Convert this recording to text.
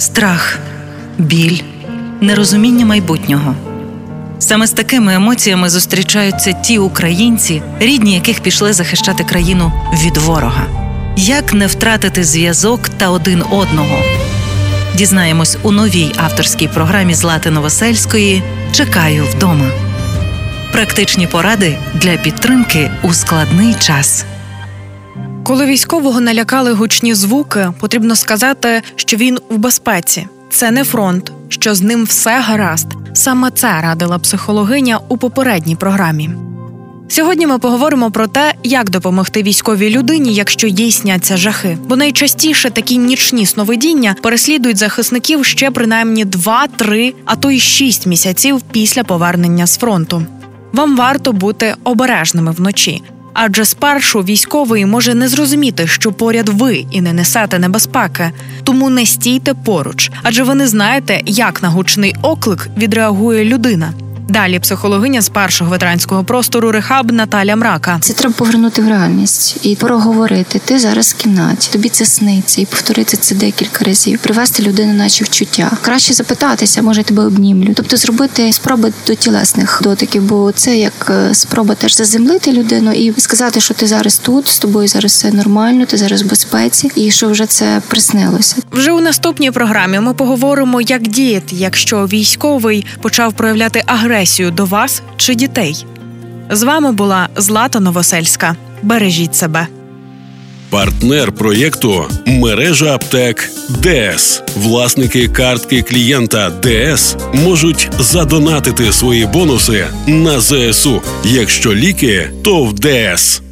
страх, біль, нерозуміння майбутнього. Саме з такими емоціями зустрічаються ті українці, рідні яких пішли захищати країну від ворога. Як не втратити зв'язок та один одного? Дізнаємось у новій авторській програмі Злати Новосельської Чекаю вдома. Практичні поради для підтримки у складний час. Коли військового налякали гучні звуки, потрібно сказати, що він в безпеці. Це не фронт, що з ним все гаразд. Саме це радила психологиня у попередній програмі. Сьогодні ми поговоримо про те, як допомогти військовій людині, якщо їй сняться жахи. Бо найчастіше такі нічні сновидіння переслідують захисників ще принаймні 2-3, а то й 6 місяців після повернення з фронту. Вам варто бути обережними вночі. Адже спершу військовий може не зрозуміти, що поряд ви і не несете небезпеки, тому не стійте поруч, адже ви не знаєте, як на гучний оклик відреагує людина. Далі психологиня з першого ветеранського простору Рехаб Наталя Мрака. Це треба повернути в реальність і проговорити. Ти зараз в кімнаті, тобі це сниться, і повторити це декілька разів, привести людину, наче вчуття. Краще запитатися, може тебе обнімлю. Тобто зробити спроби до тілесних дотиків, бо це як е, спроба теж заземлити людину і сказати, що ти зараз тут, з тобою зараз все нормально, ти зараз в безпеці, і що вже це приснилося. Вже у наступній програмі ми поговоримо, як діяти, якщо військовий почав проявляти агресію агресію до вас чи дітей. З вами була Злата Новосельська. Бережіть себе. Партнер проєкту мережа аптек ДС. Власники картки клієнта ДС можуть задонатити свої бонуси на ЗСУ. Якщо ліки, то в ДС.